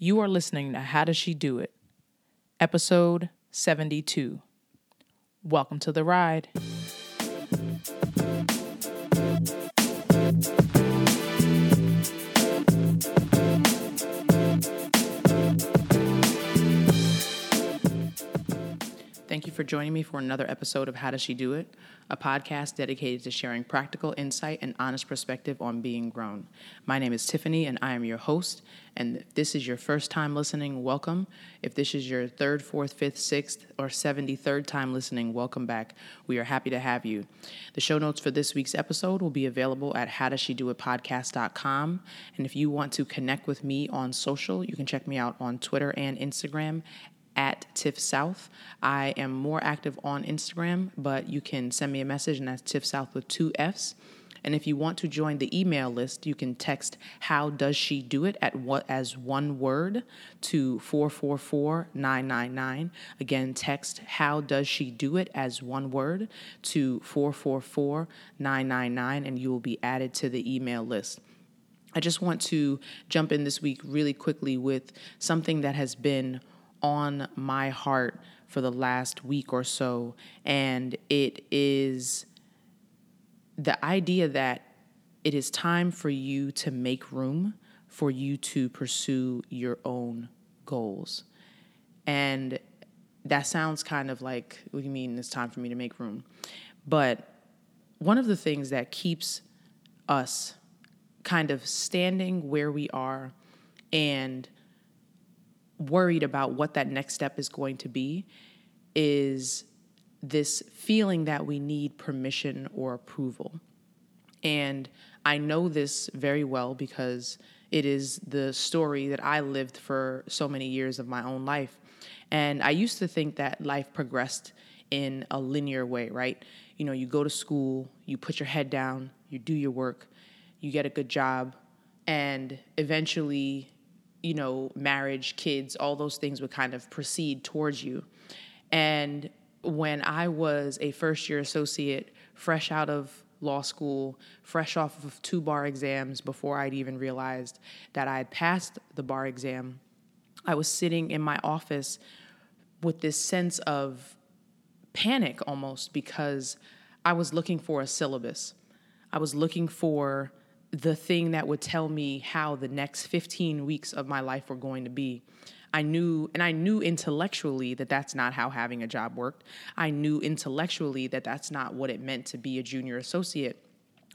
You are listening to How Does She Do It? Episode 72. Welcome to the ride. For joining me for another episode of How Does She Do It, a podcast dedicated to sharing practical insight and honest perspective on being grown. My name is Tiffany, and I am your host. And if this is your first time listening, welcome. If this is your third, fourth, fifth, sixth, or 73rd time listening, welcome back. We are happy to have you. The show notes for this week's episode will be available at howdoesshedoitpodcast.com. And if you want to connect with me on social, you can check me out on Twitter and Instagram at Tiff South. I am more active on Instagram, but you can send me a message, and that's Tiff South with two F's. And if you want to join the email list, you can text "How does she do it?" at what as one word to four four four nine nine nine. Again, text "How does she do it?" as one word to four four four nine nine nine, and you will be added to the email list. I just want to jump in this week really quickly with something that has been on my heart for the last week or so, and it is the idea that it is time for you to make room for you to pursue your own goals. And that sounds kind of like, what do you mean it's time for me to make room? But one of the things that keeps us kind of standing where we are and worried about what that next step is going to be is this feeling that we need permission or approval. And I know this very well because it is the story that I lived for so many years of my own life. And I used to think that life progressed in a linear way, right? You know, you go to school, you put your head down, you do your work, you get a good job, and eventually you know, marriage, kids, all those things would kind of proceed towards you. And when I was a first year associate, fresh out of law school, fresh off of two bar exams before I'd even realized that I had passed the bar exam, I was sitting in my office with this sense of panic almost because I was looking for a syllabus. I was looking for the thing that would tell me how the next 15 weeks of my life were going to be. I knew, and I knew intellectually that that's not how having a job worked. I knew intellectually that that's not what it meant to be a junior associate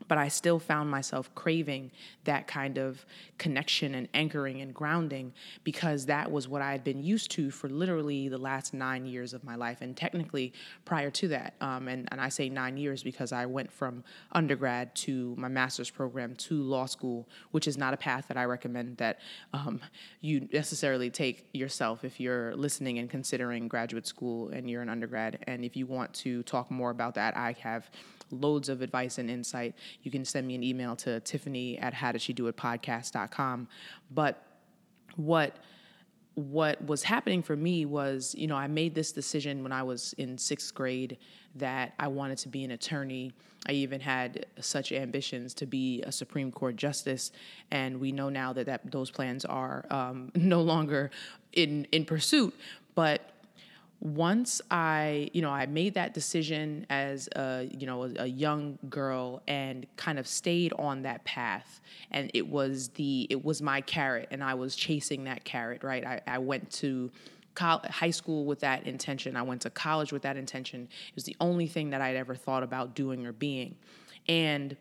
but I still found myself craving that kind of connection and anchoring and grounding because that was what I had been used to for literally the last nine years of my life. And technically, prior to that, um, and, and I say nine years because I went from undergrad to my master's program to law school, which is not a path that I recommend that um, you necessarily take yourself if you're listening and considering graduate school and you're an undergrad. And if you want to talk more about that, I have loads of advice and insight, you can send me an email to tiffany at how does she do it podcast.com. But what what was happening for me was, you know, I made this decision when I was in sixth grade that I wanted to be an attorney. I even had such ambitions to be a Supreme Court justice, and we know now that, that those plans are um, no longer in in pursuit. But once I, you know, I made that decision as a, you know, a, a, young girl and kind of stayed on that path. And it was the, it was my carrot, and I was chasing that carrot, right? I, I went to high school with that intention. I went to college with that intention. It was the only thing that I'd ever thought about doing or being. And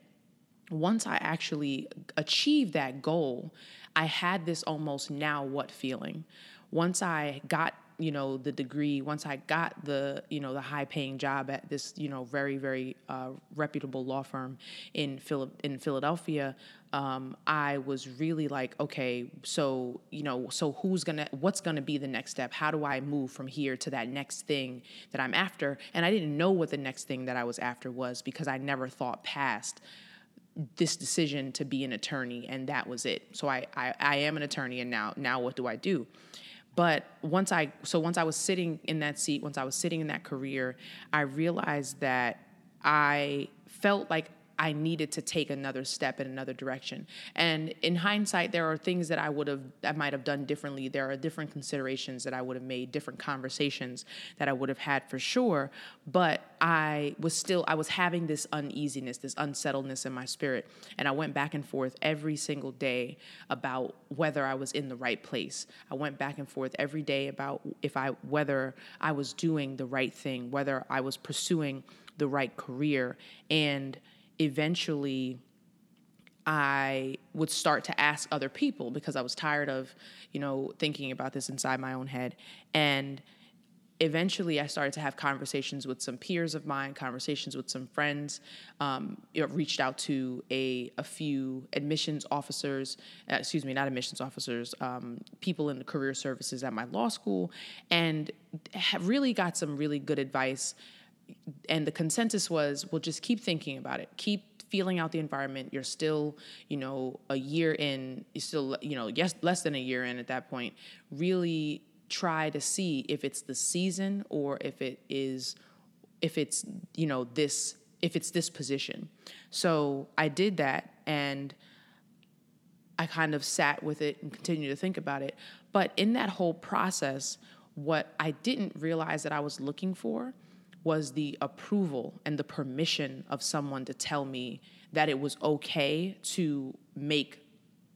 once I actually achieved that goal, I had this almost now what feeling. Once I got you know the degree once i got the you know the high paying job at this you know very very uh, reputable law firm in Phil- in philadelphia um, i was really like okay so you know so who's gonna what's gonna be the next step? How do i move from here to that next thing that i'm after? And i didn't know what the next thing that i was after was because i never thought past this decision to be an attorney and that was it. So I, I i am an attorney and now now what do i do but once I so once I was sitting in that seat, once I was sitting in that career, I realized that I felt like I needed to take another step in another direction. And in hindsight, there are things that I would have, I might have done differently. There are different considerations that I would have made, different conversations that I would have had for sure. But I was still, I was having this uneasiness, this unsettledness in my spirit. And I went back and forth every single day about whether I was in the right place. I went back and forth every day about if I, whether I was doing the right thing, whether I was pursuing the right career. And eventually, I would start to ask other people because I was tired of, you know, thinking about this inside my own head. And eventually I started to have conversations with some peers of mine, conversations with some friends. Um, you know, reached out to a, a few admissions officers, uh, excuse me, not admissions officers, um, people in the career services at my law school, and really got some really good advice and the consensus was well just keep thinking about it. Keep feeling out the environment. You're still you know a year in you're still you know yes less than a year in at that point. Really try to see if it's the season or if it is if it's you know this if it's this position. So i did that and i kind of sat with it and continued to think about it. But in that whole process what i didn't realize that i was looking for was the approval and the permission of someone to tell me that it was okay to make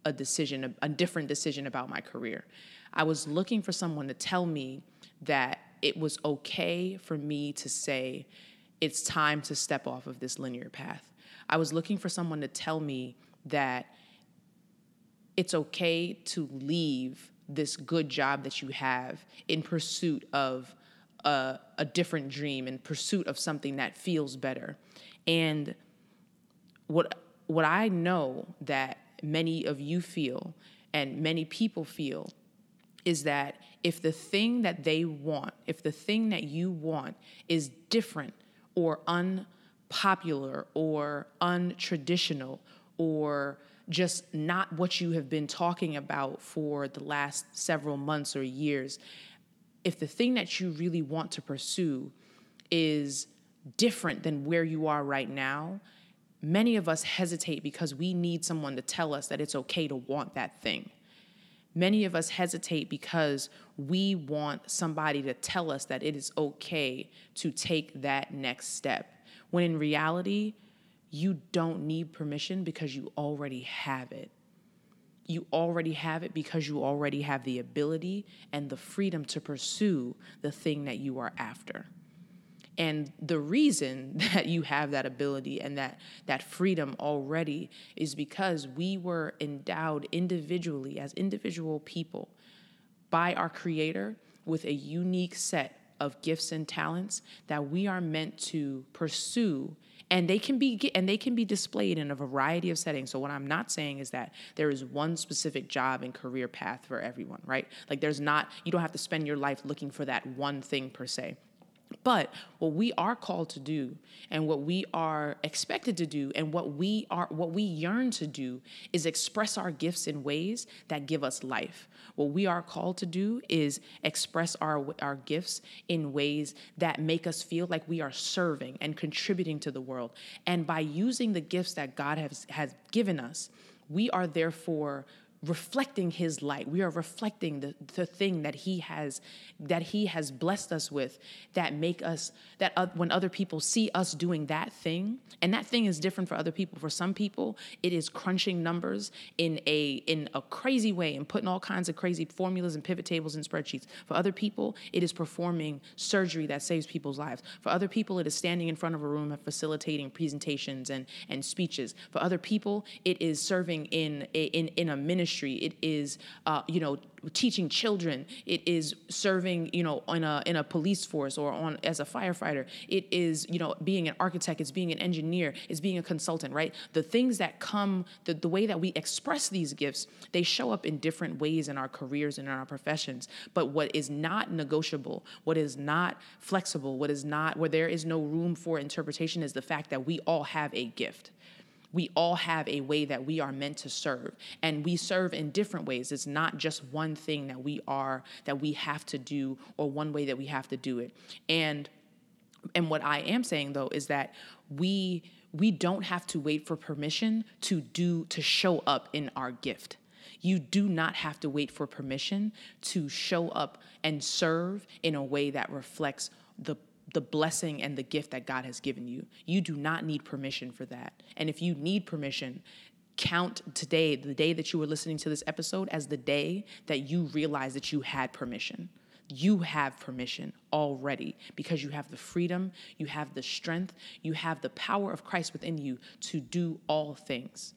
a decision, a, different decision about my career. I was looking for someone to tell me that it was okay for me to say, it's time to step off of this linear path. I was looking for someone to tell me that it's okay to leave this good job that you have in pursuit of a, a different dream in pursuit of something that feels better. And what what I know that many of you feel and many people feel is that if the thing that they want, if the thing that you want is different or unpopular or untraditional or just not what you have been talking about for the last several months or years, if the thing that you really want to pursue is different than where you are right now, many of us hesitate because we need someone to tell us that it's okay to want that thing. Many of us hesitate because we want somebody to tell us that it is okay to take that next step. When in reality, you don't need permission because you already have it you already have it because you already have the ability and the freedom to pursue the thing that you are after. And the reason that you have that ability and that, that freedom already is because we were endowed individually, as individual people, by our Creator with a unique set of gifts and talents that we are meant to pursue and they can be and they can be displayed in a variety of settings. So what i'm not saying is that there is one specific job and career path for everyone right? Like there's not you don't have to spend your life looking for that one thing per se but what we are called to do and what we are expected to do and what we are what we yearn to do is express our gifts in ways that give us life. What we are called to do is express our our gifts in ways that make us feel like we are serving and contributing to the world. And by using the gifts that God has has given us, we are therefore reflecting his light. We are reflecting the, the thing that he has that he has blessed us with that make us that uh, when other people see us doing that thing and that thing is different for other people. For some people it is crunching numbers in a in a crazy way and putting all kinds of crazy formulas and pivot tables and spreadsheets. For other people it is performing surgery that saves people's lives. For other people it is standing in front of a room and facilitating presentations and and speeches. For other people it is serving in in in a ministry ministry. It is, uh, you know, teaching children. It is serving, you know, in a in a police force or on as a firefighter. It is, you know, being an architect. It's being an engineer. It's being a consultant. Right. The things that come, the the way that we express these gifts, they show up in different ways in our careers and in our professions. But what is not negotiable, what is not flexible, what is not where there is no room for interpretation is the fact that we all have a gift we all have a way that we are meant to serve and we serve in different ways it's not just one thing that we are that we have to do or one way that we have to do it and and what i am saying though is that we we don't have to wait for permission to do to show up in our gift. You do not have to wait for permission to show up and serve in a way that reflects the the blessing and the gift that God has given you. You do not need permission for that. And if you need permission, count today, the day that you were listening to this episode, as the day that you realize that you had permission. You have permission already because you have the freedom, you have the strength, you have the power of Christ within you to do all things.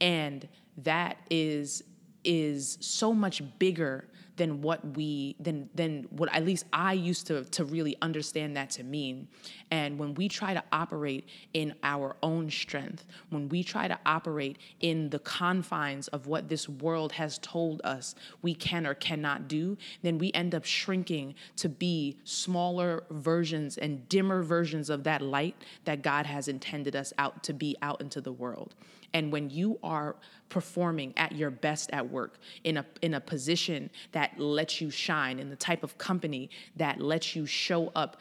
And that is is so much bigger than what we than than what at least I used to to really understand that to mean. And when we try to operate in our own strength, when we try to operate in the confines of what this world has told us we can or cannot do, then we end up shrinking to be smaller versions and dimmer versions of that light that God has intended us out to be out into the world. And when you are performing at your best at work in a in a position that lets you shine in the type of company that lets you show up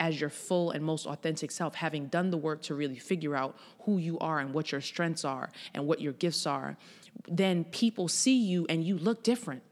as your full and most authentic self having done the work to really figure out who you are and what your strengths are and what your gifts are then people see you and you look different.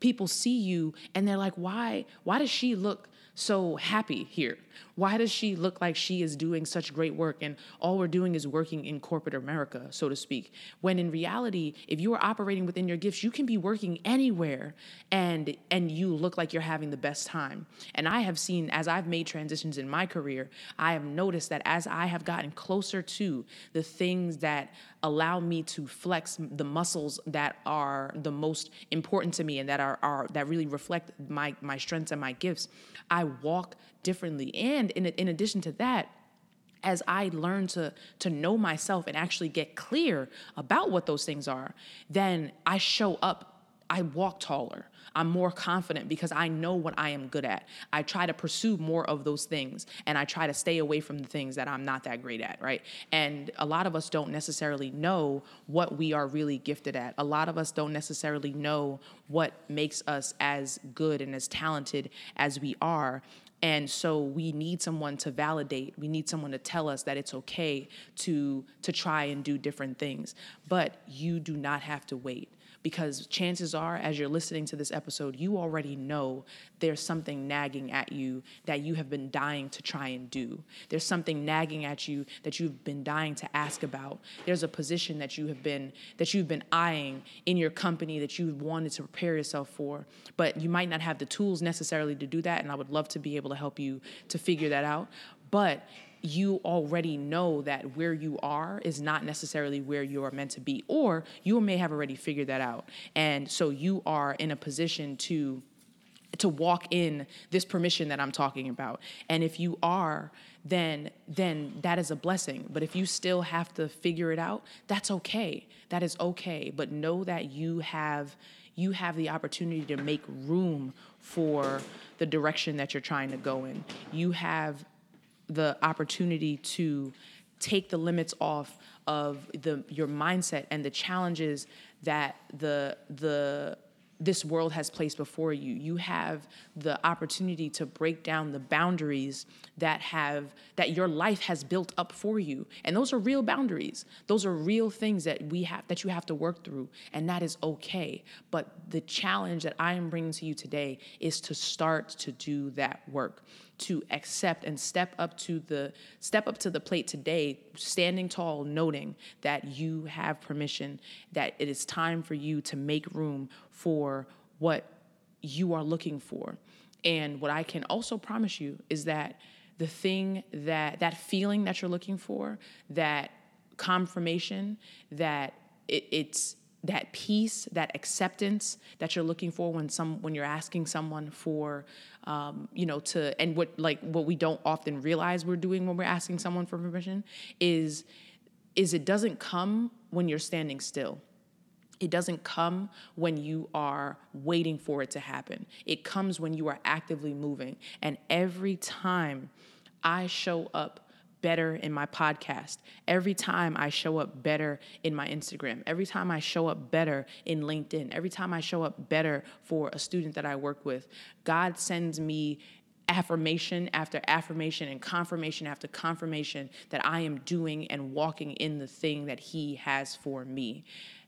People see you and they're like why why does she look so happy here? Why does she look like she is doing such great work and all we're doing is working in corporate America, so to speak? When in reality, if you are operating within your gifts, you can be working anywhere and and you look like you're having the best time. And I have seen as I've made transitions in my career, I have noticed that as I have gotten closer to the things that allow me to flex the muscles that are the most important to me and that are, are that really reflect my my strengths and my gifts, I walk differently. And in, in addition to that, as I learn to to know myself and actually get clear about what those things are, then I show up I walk taller. I'm more confident because I know what I am good at. I try to pursue more of those things and I try to stay away from the things that I'm not that great at, right? And a lot of us don't necessarily know what we are really gifted at. A lot of us don't necessarily know what makes us as good and as talented as we are. And so we need someone to validate. We need someone to tell us that it's okay to to try and do different things. But you do not have to wait because chances are, as you're listening to this episode, you already know there's something nagging at you that you have been dying to try and do. There's something nagging at you that you've been dying to ask about. There's a position that you have been that you've been eyeing in your company that you've wanted to prepare yourself for, but you might not have the tools necessarily to do that. And I would love to be able to help you to figure that out. But you already know that where you are is not necessarily where you are meant to be, or you may have already figured that out. And so you are in a position to to walk in this permission that I'm talking about. And if you are, then then that is a blessing. But if you still have to figure it out, that's okay. That is okay. But know that you have you have the opportunity to make room for the direction that you're trying to go in. You have the opportunity to take the limits off of the your mindset and the challenges that the the this world has placed before you. You have the opportunity to break down the boundaries that have that your life has built up for you. And those are real boundaries. Those are real things that we have that you have to work through and that is okay. But the challenge that I am bringing to you today is to start to do that work to accept and step up to the step up to the plate today standing tall noting that you have permission that it is time for you to make room for what you are looking for. And what i can also promise you is that the thing that that feeling that you're looking for that confirmation that it, it's that peace, that acceptance that you're looking for when some when you're asking someone for, um, you know, to and what like what we don't often realize we're doing when we're asking someone for permission is is it doesn't come when you're standing still. It doesn't come when you are waiting for it to happen. It comes when you are actively moving. And every time I show up better in my podcast, every time I show up better in my Instagram, every time I show up better in LinkedIn, every time I show up better for a student that I work with, God sends me affirmation after affirmation and confirmation after confirmation that I am doing and walking in the thing that He has for me.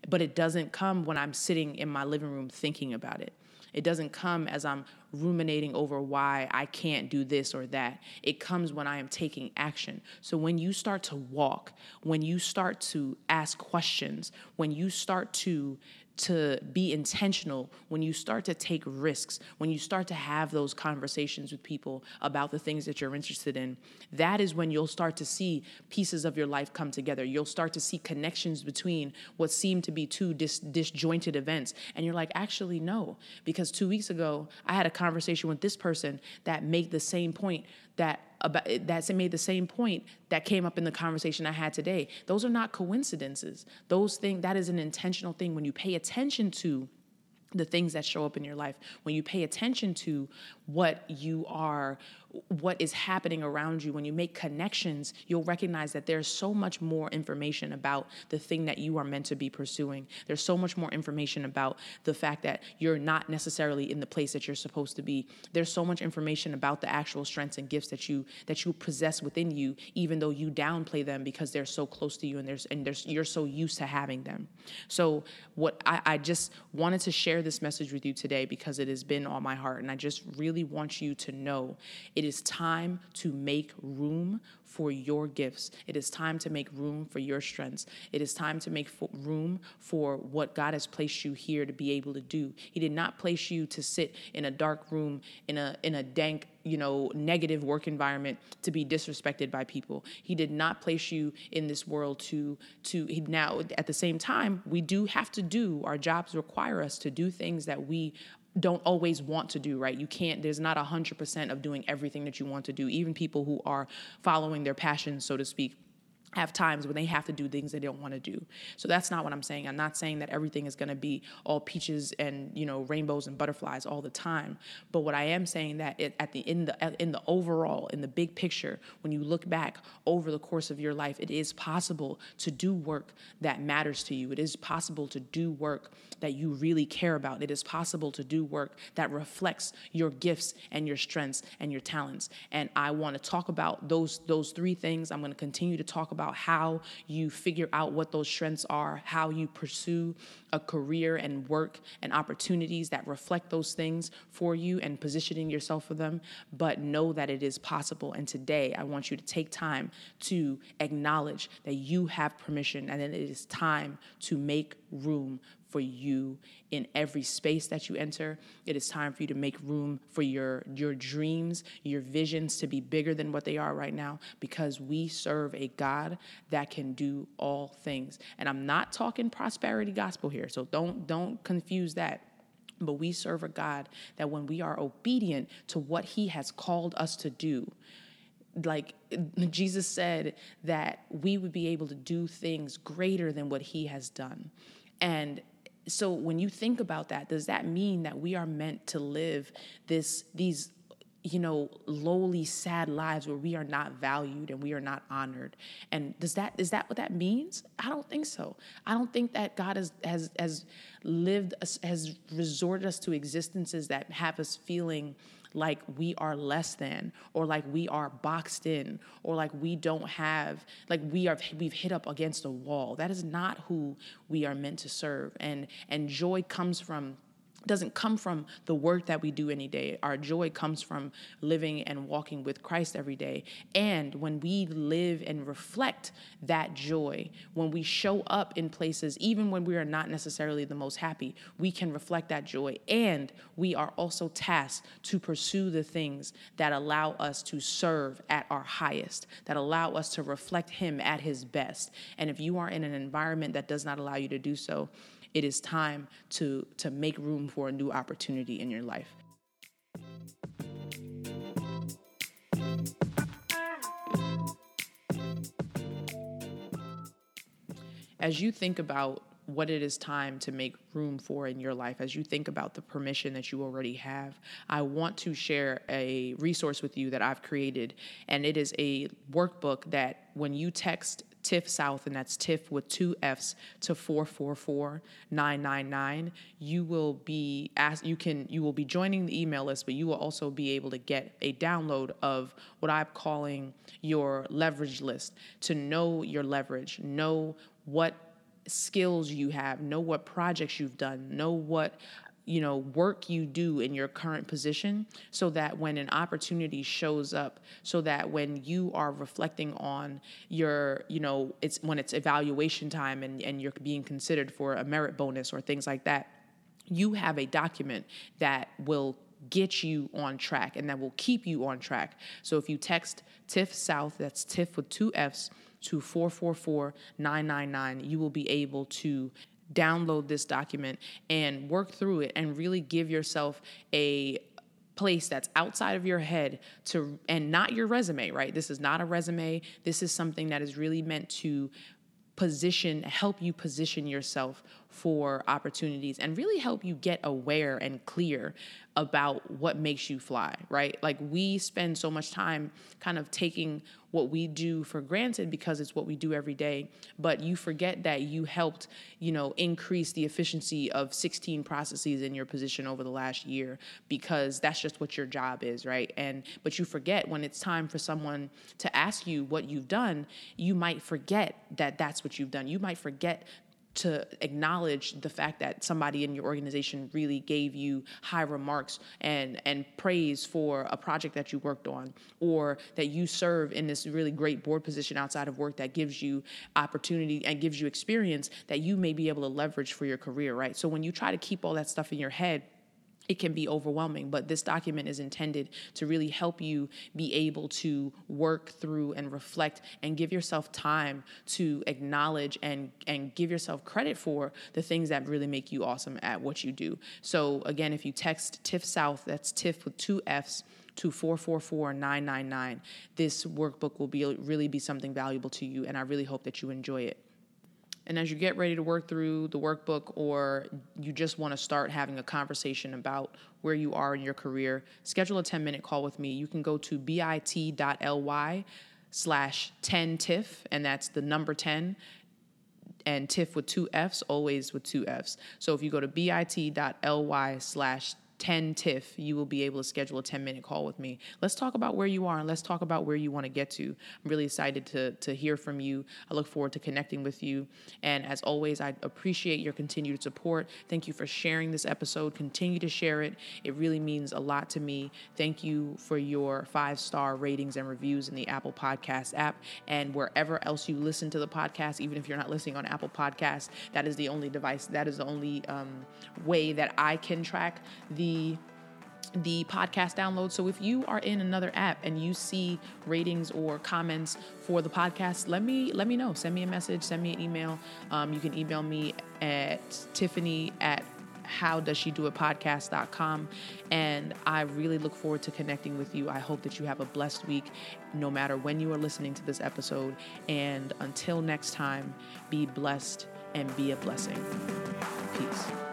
But it doesn't come when I'm sitting in my living room thinking about it. It doesn't come as I'm ruminating over why I can't do this or that. It comes when I am taking action. So when you start to walk, when you start to ask questions, when you start to to be intentional, when you start to take risks, when you start to have those conversations with people about the things that you're interested in, that is when you'll start to see pieces of your life come together. You'll start to see connections between what seem to be two dis- disjointed events. And you're like, actually, no. Because two weeks ago, I had a conversation with this person that made the same point that about that's made the same point that came up in the conversation I had today. Those are not coincidences. Those things that is an intentional thing when you pay attention to the things that show up in your life when you pay attention to what you are what is happening around you. When you make connections you'll recognize that there's so much more information about the thing that you are meant to be pursuing. There's so much more information about the fact that you're not necessarily in the place that you're supposed to be. There's so much information about the actual strengths and gifts that you that you possess within you even though you downplay them because they're so close to you and there's and there's you're so used to having them. So what I, I just wanted to share this message with you today because it has been on my heart and I just really want you to know it is time to make room for your gifts. It is time to make room for your strengths. It is time to make room for what God has placed you here to be able to do. He did not place you to sit in a dark room in a in a dank you know negative work environment to be disrespected by people he did not place you in this world to to he now at the same time we do have to do our jobs require us to do things that we don't always want to do, right? You can't, there's not a 100% of doing everything that you want to do. Even people who are following their passions, so to speak, have times when they have to do things they don't want to do. So that's not what I'm saying. I'm not saying that everything is going to be all peaches and you know rainbows and butterflies all the time. But what I am saying that it, at the in the in the overall in the big picture, when you look back over the course of your life, it is possible to do work that matters to you. It is possible to do work that you really care about. It is possible to do work that reflects your gifts and your strengths and your talents. And I want to talk about those those three things. I'm going to continue to talk about how you figure out what those strengths are, how you pursue a career and work and opportunities that reflect those things for you and positioning yourself for them. But know that it is possible. And today, I want you to take time to acknowledge that you have permission and that it is time to make room for you in every space that you enter. It is time for you to make room for your your dreams, your visions to be bigger than what they are right now because we serve a God that can do all things. And I'm not talking prosperity gospel here. So don't don't confuse that. But we serve a God that when we are obedient to what he has called us to do, like Jesus said that we would be able to do things greater than what he has done. And so when you think about that, does that mean that we are meant to live this these you know lowly sad lives where we are not valued and we are not honored? And does that is that what that means? I don't think so. I don't think that god has has has lived has resorted us to existences that have us feeling like we are less than or like we are boxed in or like we don't have like we are we've hit up against a wall. That is not who we are meant to serve. And and joy comes from doesn't come from the work that we do any day. Our joy comes from living and walking with Christ every day. And when we live and reflect that joy, when we show up in places, even when we are not necessarily the most happy, we can reflect that joy. And we are also tasked to pursue the things that allow us to serve at our highest, that allow us to reflect Him at His best. And if you are in an environment that does not allow you to do so, it is time to, to make room for a new opportunity in your life. As you think about what it is time to make room for in your life as you think about the permission that you already have. I want to share a resource with you that I've created, and it is a workbook that when you text TIFF South, and that's TIFF with two F's to 444-999, you will be asked you can you will be joining the email list, but you will also be able to get a download of what I'm calling your leverage list to know your leverage, know what skills you have, know what projects you've done, know what you know work you do in your current position so that when an opportunity shows up so that when you are reflecting on your you know it's when it's evaluation time and, and you're being considered for a merit bonus or things like that you have a document that will get you on track and that will keep you on track. So if you text tiff south that's tiff with two f's to 444 999 you will be able to download this document and work through it and really give yourself a place that's outside of your head to and not your resume right? This is not a resume. This is something that is really meant to position help you position yourself for opportunities and really help you get aware and clear about what makes you fly, right? Like we spend so much time kind of taking what we do for granted because it's what we do every day, but you forget that you helped, you know, increase the efficiency of 16 processes in your position over the last year because that's just what your job is, right? And but you forget when it's time for someone to ask you what you've done, you might forget that that's what you've done. You might forget to acknowledge the fact that somebody in your organization really gave you high remarks and and praise for a project that you worked on or that you serve in this really great board position outside of work that gives you opportunity and gives you experience that you may be able to leverage for your career right? So when you try to keep all that stuff in your head it can be overwhelming. But this document is intended to really help you be able to work through and reflect and give yourself time to acknowledge and, and give yourself credit for the things that really make you awesome at what you do. So, again, if you text TIFF South, that's TIFF with two F's to 444-999 this workbook will be really be something valuable to you and i really hope that you enjoy it and as you get ready to work through the workbook or you just want to start having a conversation about where you are in your career, schedule a 10 minute call with me. You can go to bit.ly slash 10TIFF, and that's the number 10 and TIFF with two F's, always with two F's. So if you go to bit.ly slash 10 TIFF, you will be able to schedule a 10 minute call with me. Let's talk about where you are and let's talk about where you want to get to. I'm really excited to, to hear from you. I look forward to connecting with you. And as always, I appreciate your continued support. Thank you for sharing this episode. Continue to share it. It really means a lot to me. Thank you for your five star ratings and reviews in the Apple Podcast app and wherever else you listen to the podcast, even if you're not listening on Apple Podcasts, that is the only device, that is the only um, way that I can track the the podcast download. So if you are in another app and you see ratings or comments for the podcast, let me let me know. Send me a message. Send me an email. Um, you can email me at Tiffany at how does she do it podcast.com and i really look forward to connecting with you i hope that you have a blessed week no matter when you are listening to this episode and until next time be blessed and be a blessing peace